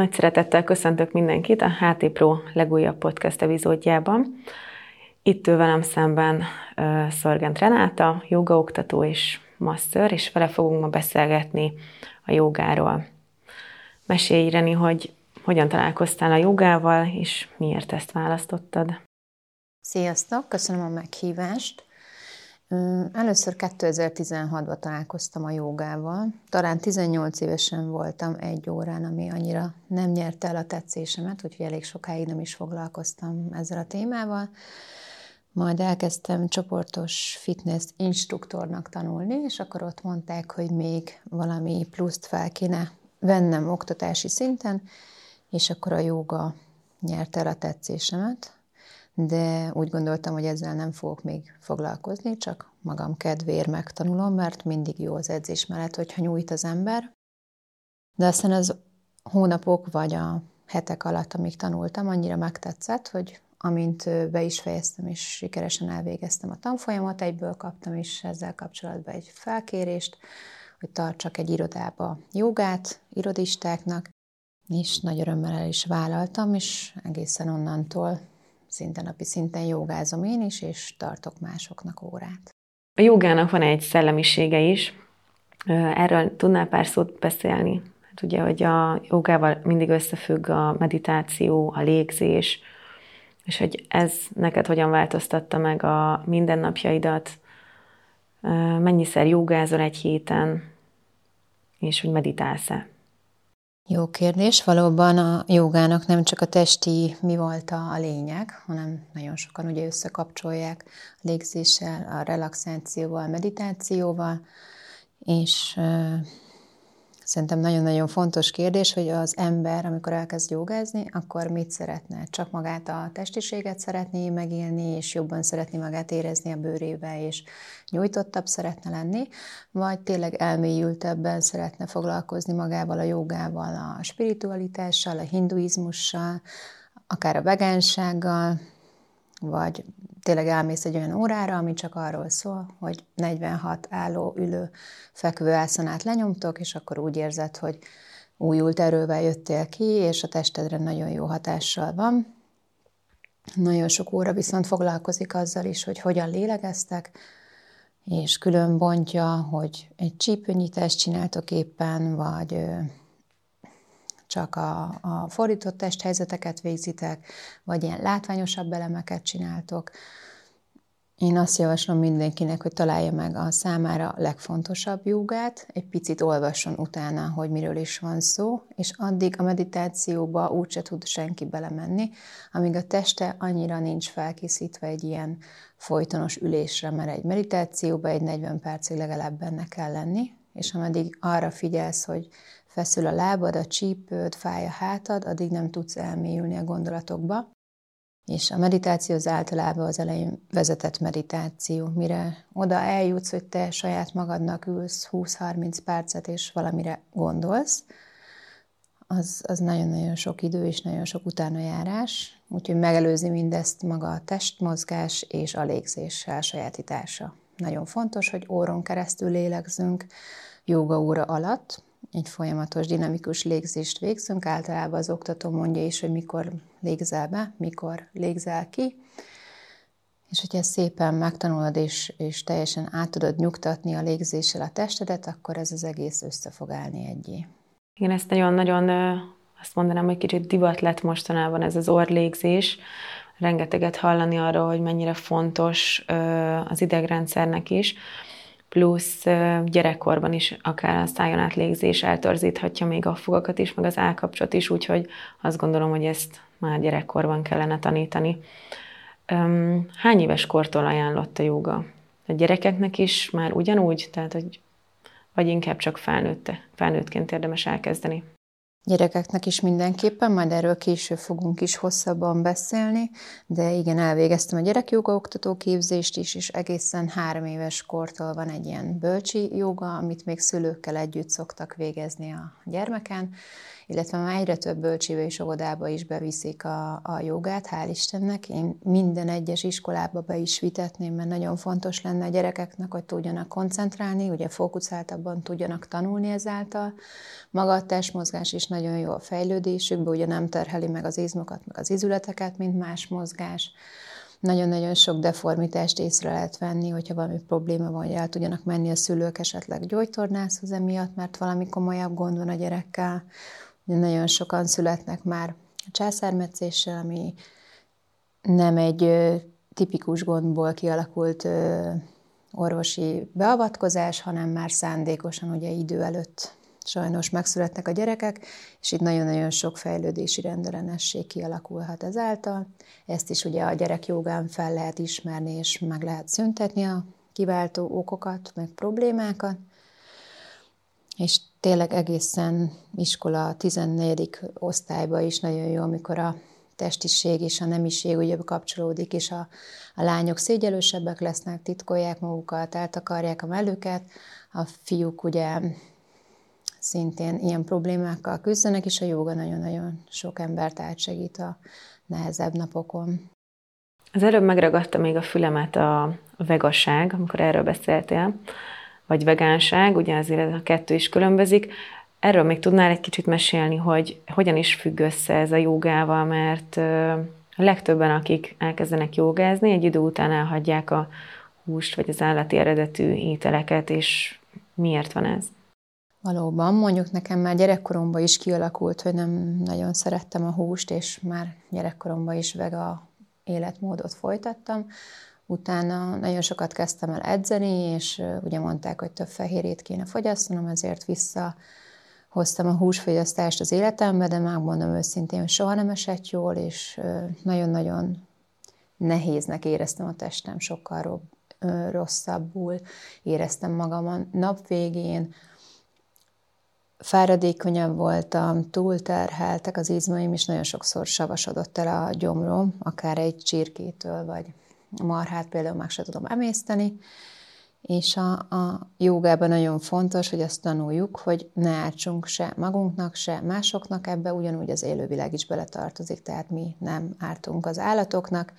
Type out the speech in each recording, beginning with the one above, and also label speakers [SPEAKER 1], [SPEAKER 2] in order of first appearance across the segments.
[SPEAKER 1] Nagy szeretettel köszöntök mindenkit a HT Pro legújabb podcast epizódjában. Itt ül velem szemben uh, Szorgent Renáta, jogaoktató és master, és vele fogunk ma beszélgetni a jogáról. Mesélj, Reni, hogy hogyan találkoztál a jogával, és miért ezt választottad?
[SPEAKER 2] Sziasztok, köszönöm a meghívást. Először 2016-ban találkoztam a jogával. Talán 18 évesen voltam egy órán, ami annyira nem nyerte el a tetszésemet, úgyhogy elég sokáig nem is foglalkoztam ezzel a témával. Majd elkezdtem csoportos fitness instruktornak tanulni, és akkor ott mondták, hogy még valami pluszt fel kéne vennem oktatási szinten, és akkor a joga nyerte el a tetszésemet de úgy gondoltam, hogy ezzel nem fogok még foglalkozni, csak magam kedvéért megtanulom, mert mindig jó az edzés mellett, hogyha nyújt az ember. De aztán az hónapok vagy a hetek alatt, amíg tanultam, annyira megtetszett, hogy amint be is fejeztem, és sikeresen elvégeztem a tanfolyamot, egyből kaptam is ezzel kapcsolatban egy felkérést, hogy tartsak egy irodába jogát irodistáknak, és nagy örömmel el is vállaltam, és egészen onnantól szinte napi szinten jogázom én is, és tartok másoknak órát.
[SPEAKER 1] A jogának van egy szellemisége is. Erről tudnál pár szót beszélni? Hát ugye, hogy a jogával mindig összefügg a meditáció, a légzés, és hogy ez neked hogyan változtatta meg a mindennapjaidat, mennyiszer jogázol egy héten, és hogy meditálsz-e?
[SPEAKER 2] Jó kérdés. Valóban a jogának nem csak a testi mi volt a, lényeg, hanem nagyon sokan ugye összekapcsolják a légzéssel, a relaxációval, a meditációval, és Szerintem nagyon-nagyon fontos kérdés, hogy az ember, amikor elkezd jogázni, akkor mit szeretne? Csak magát a testiséget szeretné megélni, és jobban szeretné magát érezni a bőrébe, és nyújtottabb szeretne lenni, vagy tényleg elmélyültebben szeretne foglalkozni magával a jogával, a spiritualitással, a hinduizmussal, akár a vegánsággal, vagy tényleg elmész egy olyan órára, ami csak arról szól, hogy 46 álló, ülő, fekvő ászanát lenyomtok, és akkor úgy érzed, hogy újult erővel jöttél ki, és a testedre nagyon jó hatással van. Nagyon sok óra viszont foglalkozik azzal is, hogy hogyan lélegeztek, és külön bontja, hogy egy csípőnyitást csináltok éppen, vagy csak a, a fordított testhelyzeteket végzitek, vagy ilyen látványosabb elemeket csináltok. Én azt javaslom mindenkinek, hogy találja meg a számára legfontosabb jogát, egy picit olvasson utána, hogy miről is van szó, és addig a meditációba úgyse tud senki belemenni, amíg a teste annyira nincs felkészítve egy ilyen folytonos ülésre, mert egy meditációba egy 40 percig legalább benne kell lenni, és ameddig arra figyelsz, hogy feszül a lábad, a csípőd, fáj a hátad, addig nem tudsz elmélyülni a gondolatokba. És a meditáció az általában az elején vezetett meditáció, mire oda eljutsz, hogy te saját magadnak ülsz 20-30 percet, és valamire gondolsz, az, az nagyon-nagyon sok idő és nagyon sok utánajárás, úgyhogy megelőzi mindezt maga a testmozgás és a légzéssel sajátítása. Nagyon fontos, hogy óron keresztül lélegzünk joga óra alatt, egy folyamatos dinamikus légzést végzünk. Általában az oktató mondja is, hogy mikor légzel be, mikor légzel ki. És hogyha szépen megtanulod, és, és teljesen át tudod nyugtatni a légzéssel a testedet, akkor ez az egész össze fog állni egyé.
[SPEAKER 1] Igen, ezt nagyon-nagyon azt mondanám, hogy kicsit divat lett mostanában ez az orrlégzés. Rengeteget hallani arról, hogy mennyire fontos az idegrendszernek is plusz gyerekkorban is akár a szájon átlégzés eltorzíthatja még a fogakat is, meg az állkapcsot is, úgyhogy azt gondolom, hogy ezt már gyerekkorban kellene tanítani. Hány éves kortól ajánlott a joga? A gyerekeknek is már ugyanúgy, tehát hogy vagy inkább csak felnőtte, felnőttként érdemes elkezdeni?
[SPEAKER 2] Gyerekeknek is mindenképpen, majd erről később fogunk is hosszabban beszélni, de igen, elvégeztem a gyerekjogaoktató képzést is, és egészen három éves kortól van egy ilyen bölcsi joga, amit még szülőkkel együtt szoktak végezni a gyermeken, illetve már egyre több bölcsébe és óvodába is beviszik a, a jogát, hál' Istennek. Én minden egyes iskolába be is vitetném, mert nagyon fontos lenne a gyerekeknek, hogy tudjanak koncentrálni, ugye fókuszáltabban tudjanak tanulni ezáltal. Maga a testmozgás is nagyon nagyon jó a fejlődésükbe, ugye nem terheli meg az izmokat, meg az izületeket, mint más mozgás. Nagyon-nagyon sok deformitást észre lehet venni, hogyha valami probléma van, hogy el tudjanak menni a szülők esetleg gyógytornászhoz emiatt, mert valami komolyabb gond van a gyerekkel. Nagyon sokan születnek már császármetszéssel, ami nem egy tipikus gondból kialakult orvosi beavatkozás, hanem már szándékosan ugye idő előtt sajnos megszületnek a gyerekek, és itt nagyon-nagyon sok fejlődési rendellenesség kialakulhat ezáltal. Ezt is ugye a gyerek jogán fel lehet ismerni, és meg lehet szüntetni a kiváltó okokat, meg problémákat. És tényleg egészen iskola 14. osztályba is nagyon jó, amikor a testiség és a nemiség ugye kapcsolódik, és a, a lányok szégyelősebbek lesznek, titkolják magukat, eltakarják a mellüket, a fiúk ugye szintén ilyen problémákkal küzdenek, és a joga nagyon-nagyon sok embert átsegít a nehezebb napokon.
[SPEAKER 1] Az előbb megragadta még a fülemet a vegasság, amikor erről beszéltél, vagy vegánság, ugye azért a kettő is különbözik. Erről még tudnál egy kicsit mesélni, hogy hogyan is függ össze ez a jogával, mert a legtöbben, akik elkezdenek jogázni, egy idő után elhagyják a húst vagy az állati eredetű ételeket, és miért van ez?
[SPEAKER 2] Valóban, mondjuk nekem már gyerekkoromban is kialakult, hogy nem nagyon szerettem a húst, és már gyerekkoromban is vega életmódot folytattam. Utána nagyon sokat kezdtem el edzeni, és ugye mondták, hogy több fehérjét kéne fogyasztanom, ezért vissza hoztam a húsfogyasztást az életembe, de megmondom őszintén, hogy soha nem esett jól, és nagyon-nagyon nehéznek éreztem a testem, sokkal rosszabbul éreztem magam a nap végén, fáradékonyabb voltam, túlterheltek az izmaim, és nagyon sokszor savasodott el a gyomrom, akár egy csirkétől, vagy marhát például meg se tudom emészteni, és a, a jogában nagyon fontos, hogy azt tanuljuk, hogy ne ártsunk se magunknak, se másoknak ebbe, ugyanúgy az élővilág is beletartozik, tehát mi nem ártunk az állatoknak.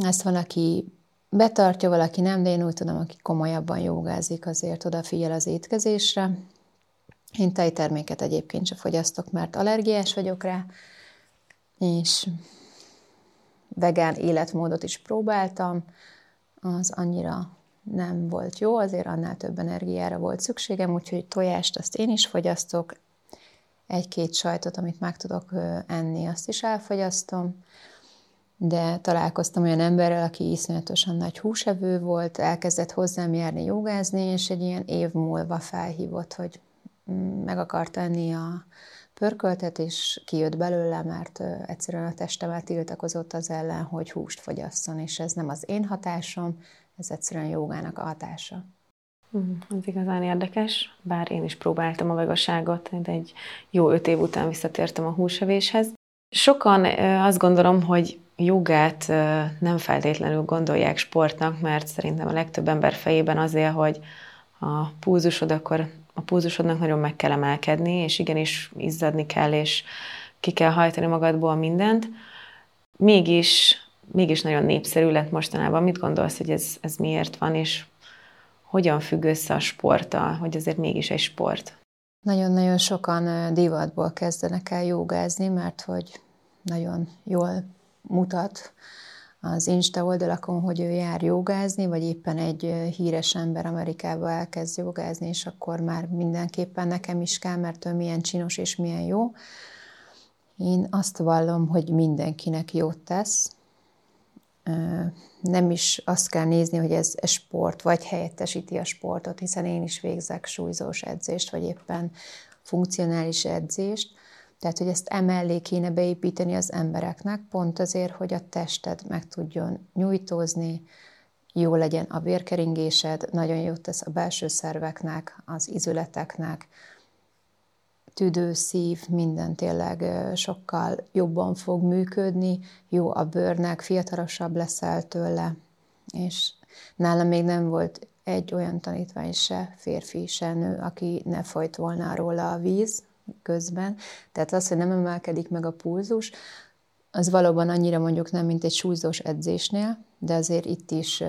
[SPEAKER 2] Ezt valaki betartja, valaki nem, de én úgy tudom, aki komolyabban jogázik, azért odafigyel az étkezésre. Én tejterméket egyébként sem fogyasztok, mert allergiás vagyok rá, és vegán életmódot is próbáltam, az annyira nem volt jó, azért annál több energiára volt szükségem, úgyhogy tojást azt én is fogyasztok, egy-két sajtot, amit meg tudok enni, azt is elfogyasztom, de találkoztam olyan emberrel, aki iszonyatosan nagy húsevő volt, elkezdett hozzám járni jogázni, és egy ilyen év múlva felhívott, hogy meg akart enni a pörköltet, és kijött belőle, mert egyszerűen a testemet tiltakozott az ellen, hogy húst fogyasszon, és ez nem az én hatásom, ez egyszerűen jogának a hatása.
[SPEAKER 1] Hmm, ez igazán érdekes, bár én is próbáltam a vegaságot, de egy jó öt év után visszatértem a húsevéshez. Sokan azt gondolom, hogy jogát nem feltétlenül gondolják sportnak, mert szerintem a legtöbb ember fejében azért, hogy a púzusod, akkor a púzusodnak nagyon meg kell emelkedni, és igenis izzadni kell, és ki kell hajtani magadból mindent. Mégis mégis nagyon népszerű lett mostanában. Mit gondolsz, hogy ez, ez miért van, és hogyan függ össze a sporttal, hogy azért mégis egy sport?
[SPEAKER 2] Nagyon-nagyon sokan divatból kezdenek el jogázni, mert hogy nagyon jól mutat az Insta oldalakon, hogy ő jár jogázni, vagy éppen egy híres ember Amerikába elkezd jogázni, és akkor már mindenképpen nekem is kell, mert ő milyen csinos és milyen jó. Én azt vallom, hogy mindenkinek jót tesz, nem is azt kell nézni, hogy ez, sport, vagy helyettesíti a sportot, hiszen én is végzek súlyzós edzést, vagy éppen funkcionális edzést, tehát, hogy ezt emellé kéne beépíteni az embereknek, pont azért, hogy a tested meg tudjon nyújtózni, jó legyen a vérkeringésed, nagyon jót tesz a belső szerveknek, az izületeknek, tüdő, szív, minden tényleg sokkal jobban fog működni, jó a bőrnek, fiatalosabb leszel tőle, és nálam még nem volt egy olyan tanítvány se, férfi, se nő, aki ne folyt volna róla a víz közben. Tehát az, hogy nem emelkedik meg a pulzus, az valóban annyira mondjuk nem, mint egy súlyzós edzésnél, de azért itt is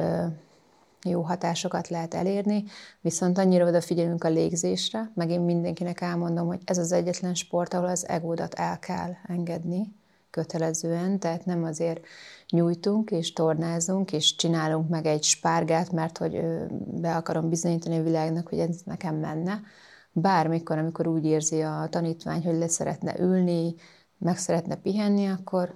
[SPEAKER 2] jó hatásokat lehet elérni, viszont annyira odafigyelünk a légzésre, meg én mindenkinek elmondom, hogy ez az egyetlen sport, ahol az egódat el kell engedni kötelezően, tehát nem azért nyújtunk és tornázunk, és csinálunk meg egy spárgát, mert hogy be akarom bizonyítani a világnak, hogy ez nekem menne. Bármikor, amikor úgy érzi a tanítvány, hogy le szeretne ülni, meg szeretne pihenni, akkor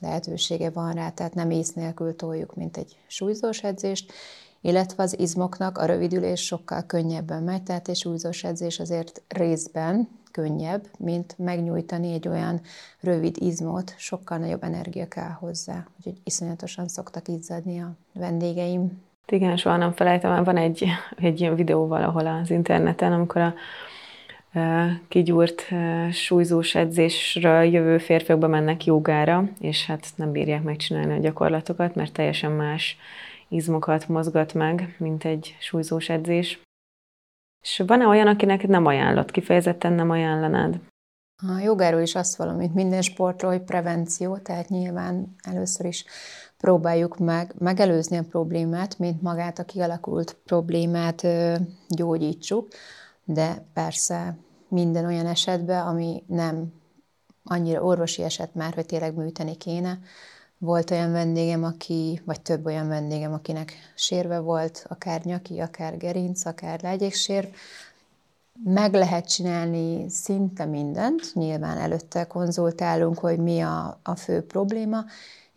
[SPEAKER 2] lehetősége van rá, tehát nem ész nélkül toljuk, mint egy súlyzós edzést, illetve az izmoknak a rövidülés sokkal könnyebben megy, tehát egy súlyzós edzés azért részben könnyebb, mint megnyújtani egy olyan rövid izmot, sokkal nagyobb energia kell hozzá, úgyhogy iszonyatosan szoktak izzadni a vendégeim.
[SPEAKER 1] Igen, soha nem felejtem, van egy, egy ilyen videó valahol az interneten, amikor a kigyúrt súlyzós edzésről jövő férfiak mennek jogára, és hát nem bírják megcsinálni a gyakorlatokat, mert teljesen más izmokat mozgat meg, mint egy súlyzós edzés. És van-e olyan, akinek nem ajánlott, kifejezetten nem ajánlanád?
[SPEAKER 2] A jogáról is azt valamit minden sportról, hogy prevenció, tehát nyilván először is próbáljuk meg megelőzni a problémát, mint magát a kialakult problémát gyógyítsuk, de persze minden olyan esetben, ami nem annyira orvosi eset már, hogy tényleg műteni kéne. Volt olyan vendégem, aki, vagy több olyan vendégem, akinek sérve volt, akár nyaki, akár gerinc, akár lágyéksérv. Meg lehet csinálni szinte mindent, nyilván előtte konzultálunk, hogy mi a, a fő probléma,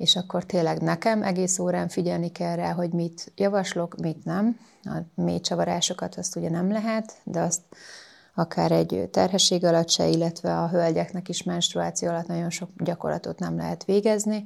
[SPEAKER 2] és akkor tényleg nekem egész órán figyelni kell rá, hogy mit javaslok, mit nem. A mély csavarásokat azt ugye nem lehet, de azt akár egy terhesség alatt se, illetve a hölgyeknek is menstruáció alatt nagyon sok gyakorlatot nem lehet végezni.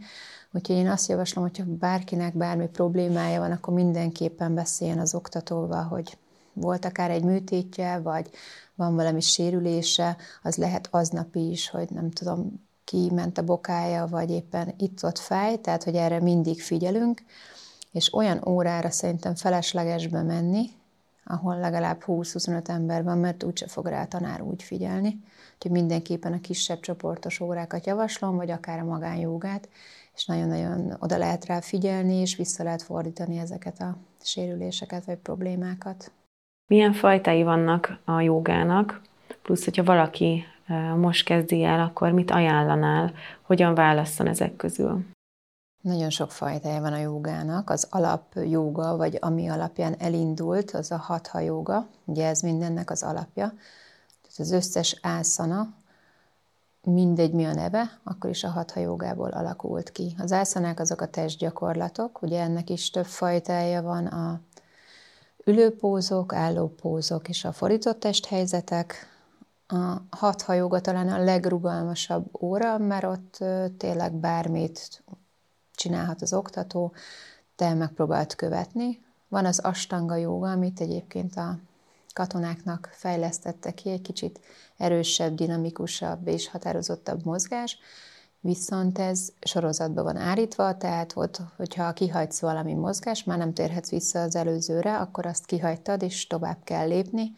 [SPEAKER 2] Úgyhogy én azt javaslom, hogyha bárkinek bármi problémája van, akkor mindenképpen beszéljen az oktatóval, hogy volt akár egy műtétje, vagy van valami sérülése, az lehet aznap is, hogy nem tudom, ki ment a bokája, vagy éppen itt-ott fáj, tehát hogy erre mindig figyelünk, és olyan órára szerintem felesleges bemenni, ahol legalább 20-25 ember van, mert úgyse fog rá a tanár úgy figyelni. Úgyhogy mindenképpen a kisebb csoportos órákat javaslom, vagy akár a magánjogát, és nagyon-nagyon oda lehet rá figyelni, és vissza lehet fordítani ezeket a sérüléseket vagy problémákat.
[SPEAKER 1] Milyen fajtái vannak a jogának? Plusz, hogyha valaki most kezdi el, akkor mit ajánlanál? Hogyan válasszon ezek közül?
[SPEAKER 2] Nagyon sok fajtája van a jogának. Az alap joga, vagy ami alapján elindult, az a hatha joga. Ugye ez mindennek az alapja. Tehát az összes ászana, mindegy mi a neve, akkor is a hatha jogából alakult ki. Az ászanák azok a testgyakorlatok, ugye ennek is több fajtája van, a ülőpózok, állópózok és a fordított testhelyzetek. A hatha joga talán a legrugalmasabb óra, mert ott tényleg bármit csinálhat az oktató, te megpróbált követni. Van az astanga jóga, amit egyébként a katonáknak fejlesztette ki, egy kicsit erősebb, dinamikusabb és határozottabb mozgás, viszont ez sorozatban van állítva, tehát ott, hogyha kihagysz valami mozgás, már nem térhetsz vissza az előzőre, akkor azt kihagytad, és tovább kell lépni,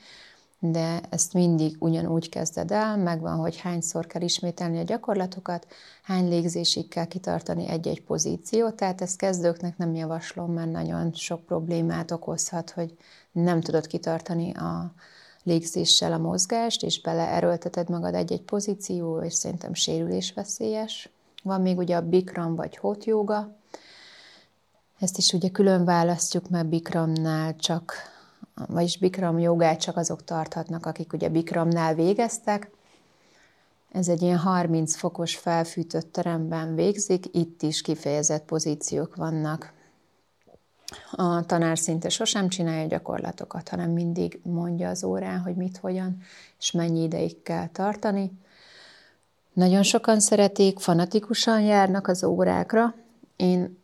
[SPEAKER 2] de ezt mindig ugyanúgy kezded el, megvan, hogy hányszor kell ismételni a gyakorlatokat, hány légzésig kell kitartani egy-egy pozíciót, tehát ezt kezdőknek nem javaslom, mert nagyon sok problémát okozhat, hogy nem tudod kitartani a légzéssel a mozgást, és beleerőlteted magad egy-egy pozíció, és szerintem sérülésveszélyes. Van még ugye a Bikram vagy hot yoga, ezt is ugye külön választjuk, mert Bikramnál csak vagyis Bikram jogát csak azok tarthatnak, akik ugye Bikramnál végeztek. Ez egy ilyen 30 fokos felfűtött teremben végzik, itt is kifejezett pozíciók vannak. A tanár szinte sosem csinálja gyakorlatokat, hanem mindig mondja az órán, hogy mit, hogyan, és mennyi ideig kell tartani. Nagyon sokan szeretik, fanatikusan járnak az órákra. Én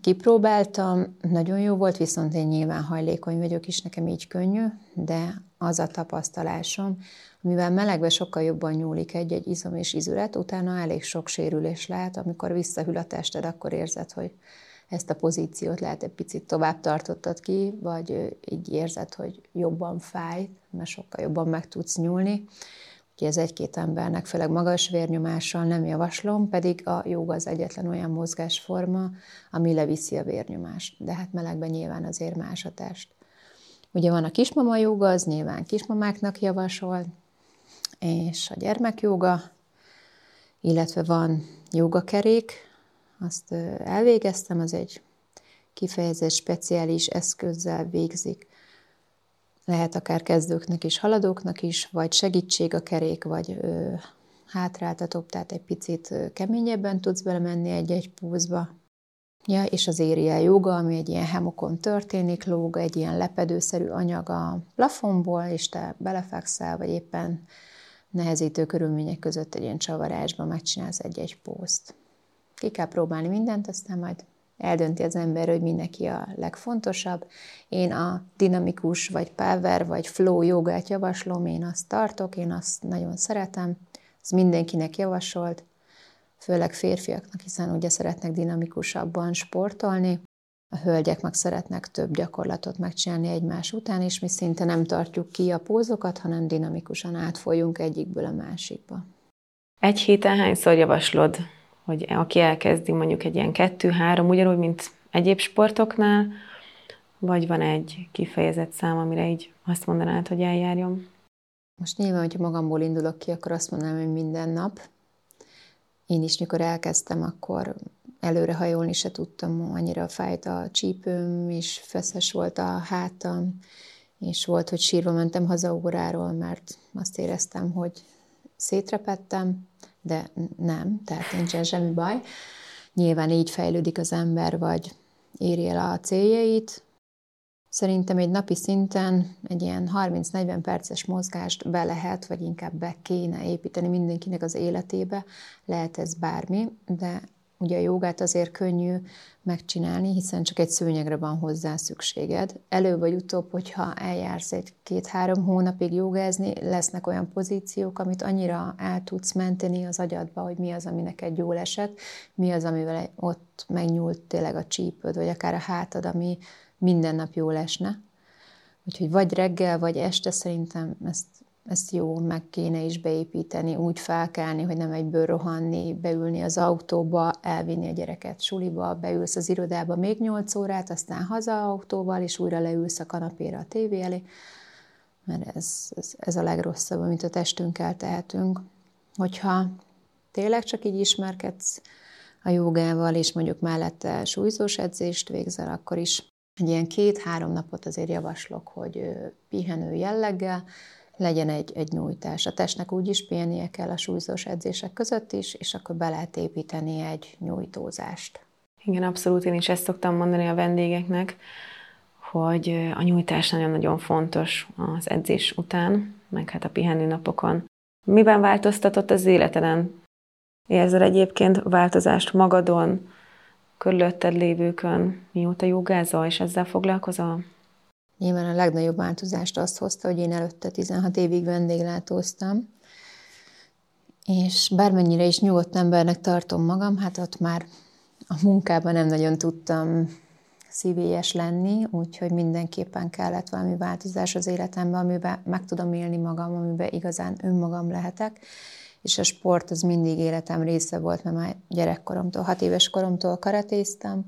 [SPEAKER 2] Kipróbáltam, nagyon jó volt, viszont én nyilván hajlékony vagyok is, nekem így könnyű, de az a tapasztalásom, mivel melegbe sokkal jobban nyúlik egy-egy izom és izület, utána elég sok sérülés lehet, amikor visszahűl a tested, akkor érzed, hogy ezt a pozíciót lehet egy picit tovább tartottad ki, vagy így érzed, hogy jobban fáj, mert sokkal jobban meg tudsz nyúlni. Ugye ez egy-két embernek, főleg magas vérnyomással nem javaslom, pedig a joga az egyetlen olyan mozgásforma, ami leviszi a vérnyomást. De hát melegben nyilván azért más a test. Ugye van a kismama joga, az nyilván kismamáknak javasol, és a gyermekjoga, illetve van jogakerék, azt elvégeztem, az egy kifejezett speciális eszközzel végzik. Lehet akár kezdőknek is, haladóknak is, vagy segítség a kerék, vagy ö, hátráltatóbb, tehát egy picit keményebben tudsz belemenni egy-egy pózba. Ja, és az éria joga, ami egy ilyen hemokon történik, lóg egy ilyen lepedőszerű anyag a plafonból, és te belefekszel, vagy éppen nehezítő körülmények között egy ilyen csavarásban megcsinálsz egy-egy pószt. Ki kell próbálni mindent, aztán majd eldönti az ember, hogy mindenki a legfontosabb. Én a dinamikus, vagy power, vagy flow jogát javaslom, én azt tartok, én azt nagyon szeretem. Ez mindenkinek javasolt, főleg férfiaknak, hiszen ugye szeretnek dinamikusabban sportolni. A hölgyek meg szeretnek több gyakorlatot megcsinálni egymás után, és mi szinte nem tartjuk ki a pózokat, hanem dinamikusan átfolyunk egyikből a másikba.
[SPEAKER 1] Egy héten hányszor javaslod hogy aki elkezdi mondjuk egy ilyen kettő-három, ugyanúgy, mint egyéb sportoknál, vagy van egy kifejezett szám, amire így azt mondanád, hogy eljárjon?
[SPEAKER 2] Most nyilván, hogyha magamból indulok ki, akkor azt mondanám, hogy minden nap. Én is, mikor elkezdtem, akkor előre hajolni se tudtam, annyira fájt a csípőm, és feszes volt a hátam, és volt, hogy sírva mentem haza óráról, mert azt éreztem, hogy szétrepettem, de nem, tehát nincsen semmi baj. Nyilván így fejlődik az ember, vagy éri el a céljait. Szerintem egy napi szinten egy ilyen 30-40 perces mozgást be lehet, vagy inkább be kéne építeni mindenkinek az életébe. Lehet ez bármi, de Ugye a jogát azért könnyű megcsinálni, hiszen csak egy szőnyegre van hozzá szükséged. Elő vagy utóbb, hogyha eljársz egy két-három hónapig jogázni, lesznek olyan pozíciók, amit annyira el tudsz menteni az agyadba, hogy mi az, ami neked jól esett, mi az, amivel ott megnyúlt tényleg a csípőd, vagy akár a hátad, ami minden nap jól esne. Úgyhogy vagy reggel, vagy este szerintem ezt ezt jó meg kéne is beépíteni, úgy felkelni, hogy nem egyből rohanni, beülni az autóba, elvinni a gyereket suliba, beülsz az irodába még 8 órát, aztán haza autóval, és újra leülsz a kanapéra a tévé elé, mert ez, ez, ez a legrosszabb, amit a testünkkel tehetünk. Hogyha tényleg csak így ismerkedsz a jogával, és mondjuk mellette súlyzós edzést végzel, akkor is egy ilyen két-három napot azért javaslok, hogy pihenő jelleggel, legyen egy, egy nyújtás. A testnek úgy is pihennie kell a súlyzós edzések között is, és akkor be lehet építeni egy nyújtózást.
[SPEAKER 1] Igen, abszolút, én is ezt szoktam mondani a vendégeknek, hogy a nyújtás nagyon-nagyon fontos az edzés után, meg hát a pihenő napokon. Miben változtatott az életeden? Érzel egyébként változást magadon, körülötted lévőkön, mióta jogázol, és ezzel foglalkozol?
[SPEAKER 2] Nyilván a legnagyobb változást azt hozta, hogy én előtte 16 évig vendéglátóztam, és bármennyire is nyugodt embernek tartom magam, hát ott már a munkában nem nagyon tudtam szívélyes lenni, úgyhogy mindenképpen kellett valami változás az életemben, amiben meg tudom élni magam, amiben igazán önmagam lehetek, és a sport az mindig életem része volt, mert már gyerekkoromtól, hat éves koromtól karatéztem,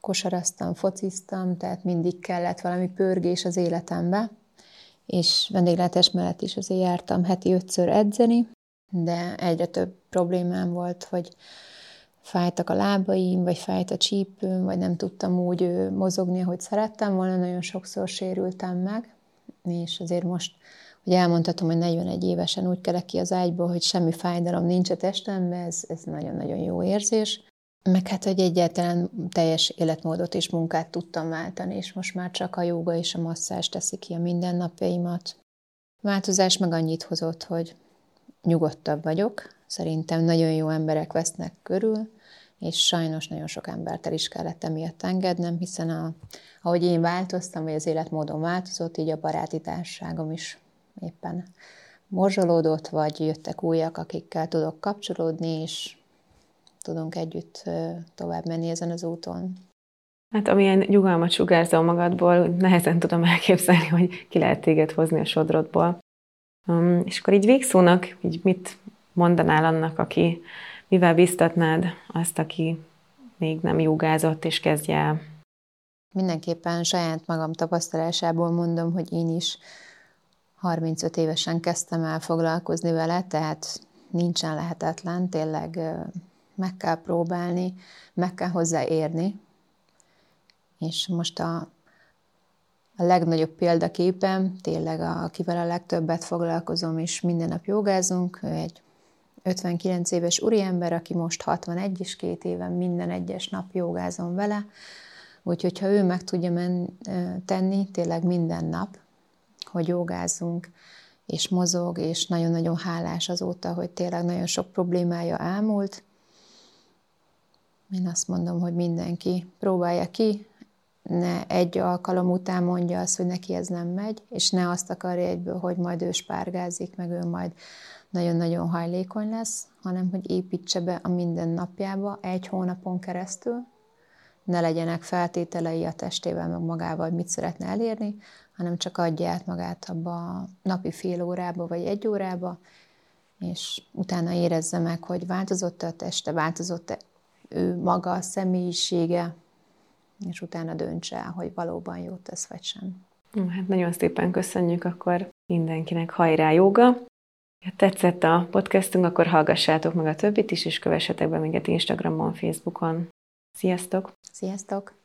[SPEAKER 2] kosaraztam, fociztam, tehát mindig kellett valami pörgés az életembe, és vendéglátás mellett is azért jártam heti ötször edzeni, de egyre több problémám volt, hogy fájtak a lábaim, vagy fájt a csípőm, vagy nem tudtam úgy mozogni, ahogy szerettem volna, nagyon sokszor sérültem meg, és azért most, hogy elmondhatom, hogy 41 évesen úgy kelek ki az ágyból, hogy semmi fájdalom nincs a testemben, ez, ez nagyon-nagyon jó érzés. Meg hát, hogy egyáltalán teljes életmódot és munkát tudtam váltani, és most már csak a joga és a masszás teszi ki a mindennapjaimat. Változás meg annyit hozott, hogy nyugodtabb vagyok, szerintem nagyon jó emberek vesznek körül, és sajnos nagyon sok embert is kellett emiatt engednem, hiszen a, ahogy én változtam, vagy az életmódom változott, így a baráti társágom is éppen morzsolódott, vagy jöttek újak, akikkel tudok kapcsolódni, és tudunk együtt tovább menni ezen az úton.
[SPEAKER 1] Hát amilyen nyugalmat sugárzol magadból, nehezen tudom elképzelni, hogy ki lehet téged hozni a sodrodból. Um, és akkor így végszónak, így mit mondanál annak, aki, mivel biztatnád azt, aki még nem jogázott, és kezdje el?
[SPEAKER 2] Mindenképpen saját magam tapasztalásából mondom, hogy én is 35 évesen kezdtem el foglalkozni vele, tehát nincsen lehetetlen, tényleg meg kell próbálni, meg kell hozzá érni. És most a, a legnagyobb példaképem, tényleg a, akivel a legtöbbet foglalkozom, és minden nap jogázunk, ő egy 59 éves úriember, aki most 61 és két éve minden egyes nap jogázom vele, úgyhogy ha ő meg tudja men, tenni tényleg minden nap, hogy jogázunk, és mozog, és nagyon-nagyon hálás azóta, hogy tényleg nagyon sok problémája elmúlt. Én azt mondom, hogy mindenki próbálja ki, ne egy alkalom után mondja azt, hogy neki ez nem megy, és ne azt akarja egyből, hogy majd ő spárgázik, meg ő majd nagyon-nagyon hajlékony lesz, hanem hogy építse be a minden napjába egy hónapon keresztül, ne legyenek feltételei a testével, meg magával, hogy mit szeretne elérni, hanem csak adja át magát abba a napi fél órába, vagy egy órába, és utána érezze meg, hogy változott a teste, változott -e ő maga, a személyisége, és utána döntse el, hogy valóban jót tesz, vagy sem.
[SPEAKER 1] Hát nagyon szépen köszönjük akkor mindenkinek hajrá joga. Ha tetszett a podcastünk, akkor hallgassátok meg a többit is, és kövessetek be minket Instagramon, Facebookon. Sziasztok!
[SPEAKER 2] Sziasztok!